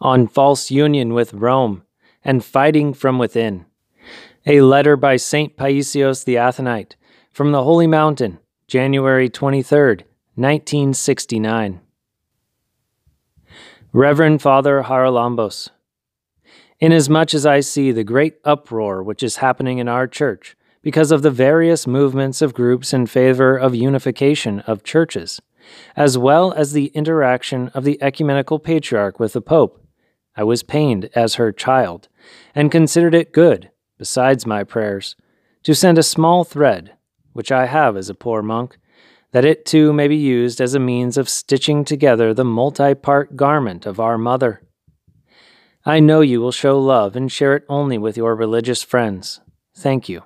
on false union with Rome and fighting from within. A letter by St. Paisios the Athonite from the Holy Mountain, January 23, 1969. Reverend Father Haralambos, Inasmuch as I see the great uproar which is happening in our church because of the various movements of groups in favor of unification of churches, as well as the interaction of the ecumenical patriarch with the Pope, I was pained as her child, and considered it good, besides my prayers, to send a small thread, which I have as a poor monk, that it too may be used as a means of stitching together the multi part garment of our Mother. I know you will show love and share it only with your religious friends. Thank you.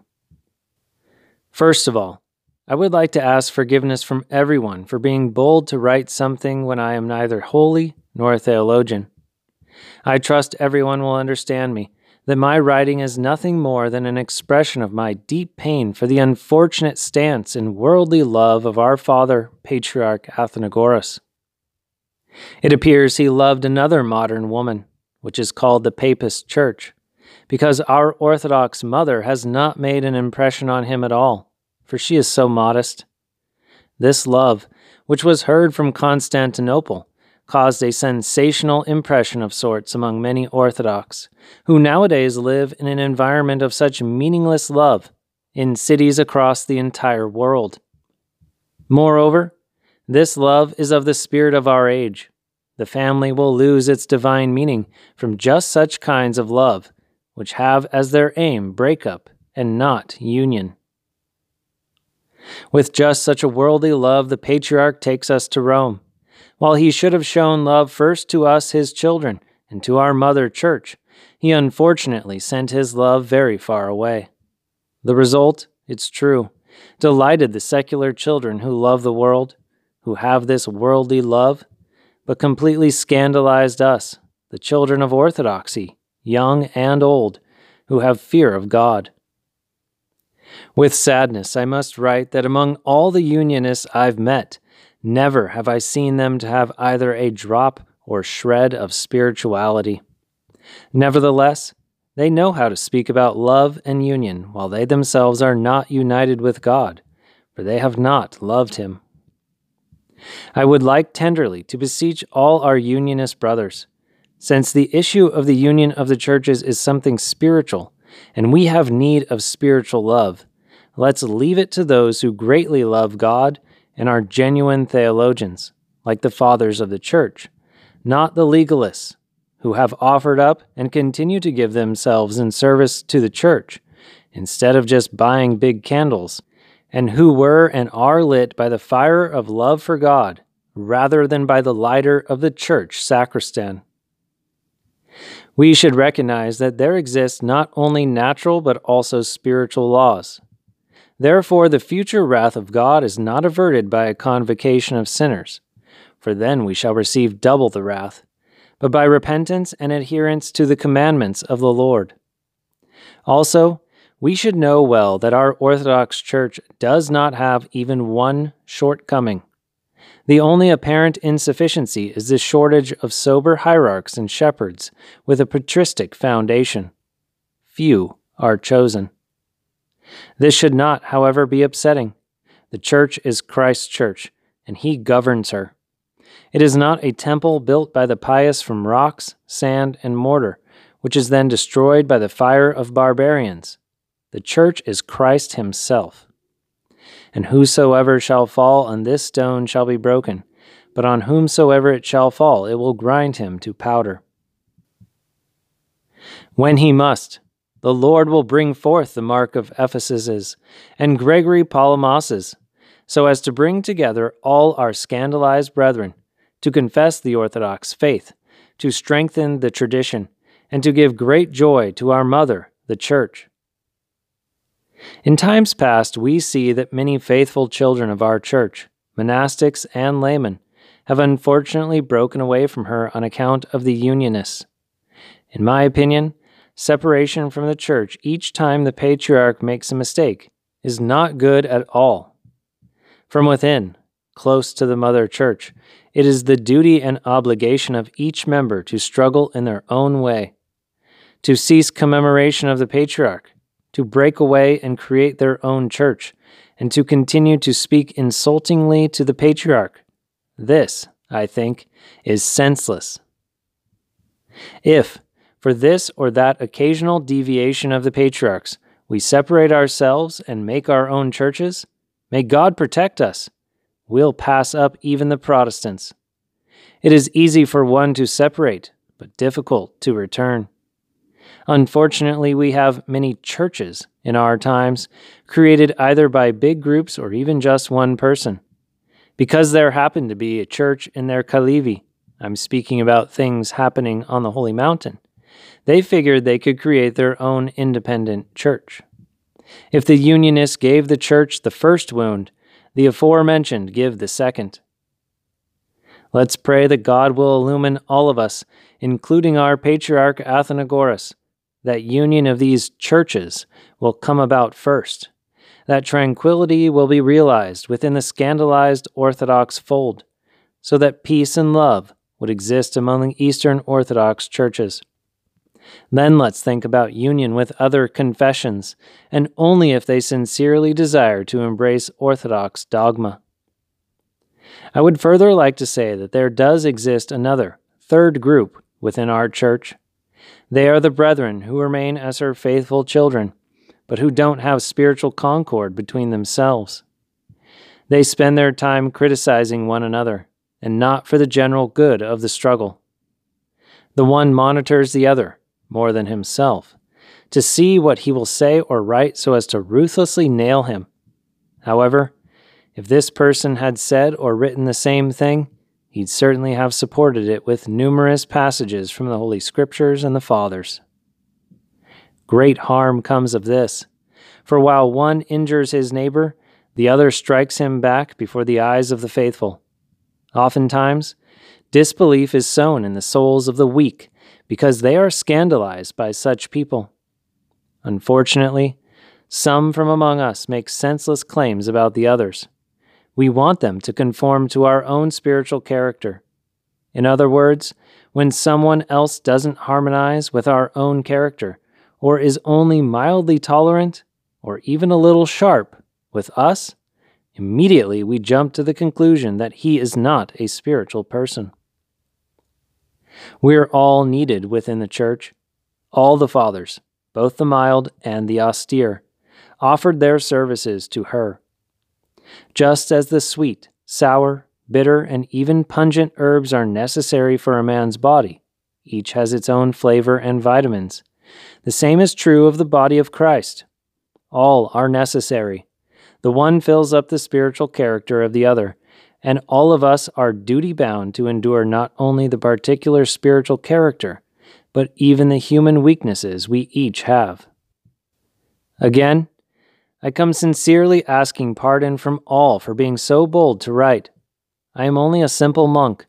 First of all, I would like to ask forgiveness from everyone for being bold to write something when I am neither holy nor a theologian. I trust everyone will understand me, that my writing is nothing more than an expression of my deep pain for the unfortunate stance and worldly love of our father, Patriarch Athenagoras. It appears he loved another modern woman, which is called the Papist Church, because our Orthodox mother has not made an impression on him at all, for she is so modest. This love, which was heard from Constantinople, caused a sensational impression of sorts among many Orthodox, who nowadays live in an environment of such meaningless love in cities across the entire world. Moreover, this love is of the spirit of our age. The family will lose its divine meaning from just such kinds of love, which have as their aim breakup and not union. With just such a worldly love, the patriarch takes us to Rome while he should have shown love first to us, his children, and to our mother church, he unfortunately sent his love very far away. The result, it's true, delighted the secular children who love the world, who have this worldly love, but completely scandalized us, the children of orthodoxy, young and old, who have fear of God. With sadness, I must write that among all the Unionists I've met, Never have I seen them to have either a drop or shred of spirituality. Nevertheless, they know how to speak about love and union while they themselves are not united with God, for they have not loved Him. I would like tenderly to beseech all our unionist brothers, since the issue of the union of the churches is something spiritual, and we have need of spiritual love, let's leave it to those who greatly love God and are genuine theologians, like the fathers of the church, not the legalists, who have offered up and continue to give themselves in service to the church, instead of just buying big candles, and who were and are lit by the fire of love for God, rather than by the lighter of the church sacristan. We should recognize that there exist not only natural but also spiritual laws, Therefore, the future wrath of God is not averted by a convocation of sinners, for then we shall receive double the wrath, but by repentance and adherence to the commandments of the Lord. Also, we should know well that our Orthodox Church does not have even one shortcoming. The only apparent insufficiency is the shortage of sober hierarchs and shepherds with a patristic foundation. Few are chosen. This should not, however, be upsetting. The church is Christ's church, and he governs her. It is not a temple built by the pious from rocks, sand, and mortar, which is then destroyed by the fire of barbarians. The church is Christ himself. And whosoever shall fall on this stone shall be broken, but on whomsoever it shall fall, it will grind him to powder. When he must, the Lord will bring forth the Mark of Ephesus's and Gregory Palamas's, so as to bring together all our scandalized brethren, to confess the Orthodox faith, to strengthen the tradition, and to give great joy to our mother, the Church. In times past, we see that many faithful children of our Church, monastics and laymen, have unfortunately broken away from her on account of the Unionists. In my opinion, separation from the church each time the patriarch makes a mistake is not good at all. From within, close to the Mother Church, it is the duty and obligation of each member to struggle in their own way, to cease commemoration of the patriarch, to break away and create their own church, and to continue to speak insultingly to the patriarch. This, I think, is senseless. If, for this or that occasional deviation of the patriarchs, we separate ourselves and make our own churches, may God protect us. We'll pass up even the Protestants. It is easy for one to separate, but difficult to return. Unfortunately, we have many churches in our times, created either by big groups or even just one person. Because there happened to be a church in their Kalivi, I'm speaking about things happening on the Holy Mountain, they figured they could create their own independent church. If the Unionists gave the church the first wound, the aforementioned give the second. Let's pray that God will illumine all of us, including our patriarch Athenagoras, that union of these churches will come about first, that tranquility will be realized within the scandalized Orthodox fold, so that peace and love would exist among the Eastern Orthodox churches. Then let's think about union with other confessions, and only if they sincerely desire to embrace Orthodox dogma. I would further like to say that there does exist another, third group within our church they are the brethren who remain as her faithful children, but who don't have spiritual concord between themselves. They spend their time criticizing one another, and not for the general good of the struggle. The one monitors the other more than himself, to see what he will say or write so as to ruthlessly nail him. However, if this person had said or written the same thing, he'd certainly have supported it with numerous passages from the Holy Scriptures and the Fathers. Great harm comes of this, for while one injures his neighbor, the other strikes him back before the eyes of the faithful. Oftentimes, disbelief is sown in the souls of the weak because they are scandalized by such people. Unfortunately, some from among us make senseless claims about the others. We want them to conform to our own spiritual character. In other words, when someone else doesn't harmonize with our own character, or is only mildly tolerant, or even a little sharp with us, immediately we jump to the conclusion that he is not a spiritual person. We are all needed within the church. All the fathers, both the mild and the austere, offered their services to her. Just as the sweet, sour, bitter, and even pungent herbs are necessary for a man's body, each has its own flavor and vitamins. The same is true of the body of Christ. All are necessary. The one fills up the spiritual character of the other, and all of us are duty bound to endure not only the particular spiritual character, but even the human weaknesses we each have. Again, I come sincerely asking pardon from all for being so bold to write. I am only a simple monk,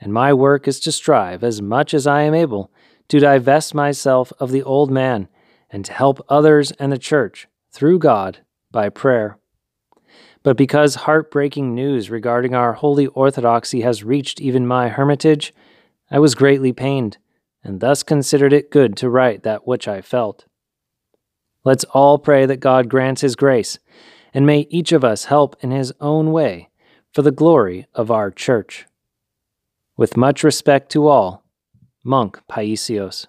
and my work is to strive as much as I am able to divest myself of the old man and to help others and the church through God by prayer. But because heartbreaking news regarding our holy orthodoxy has reached even my hermitage, I was greatly pained, and thus considered it good to write that which I felt. Let's all pray that God grants His grace, and may each of us help in his own way for the glory of our Church. With much respect to all, Monk Paisios.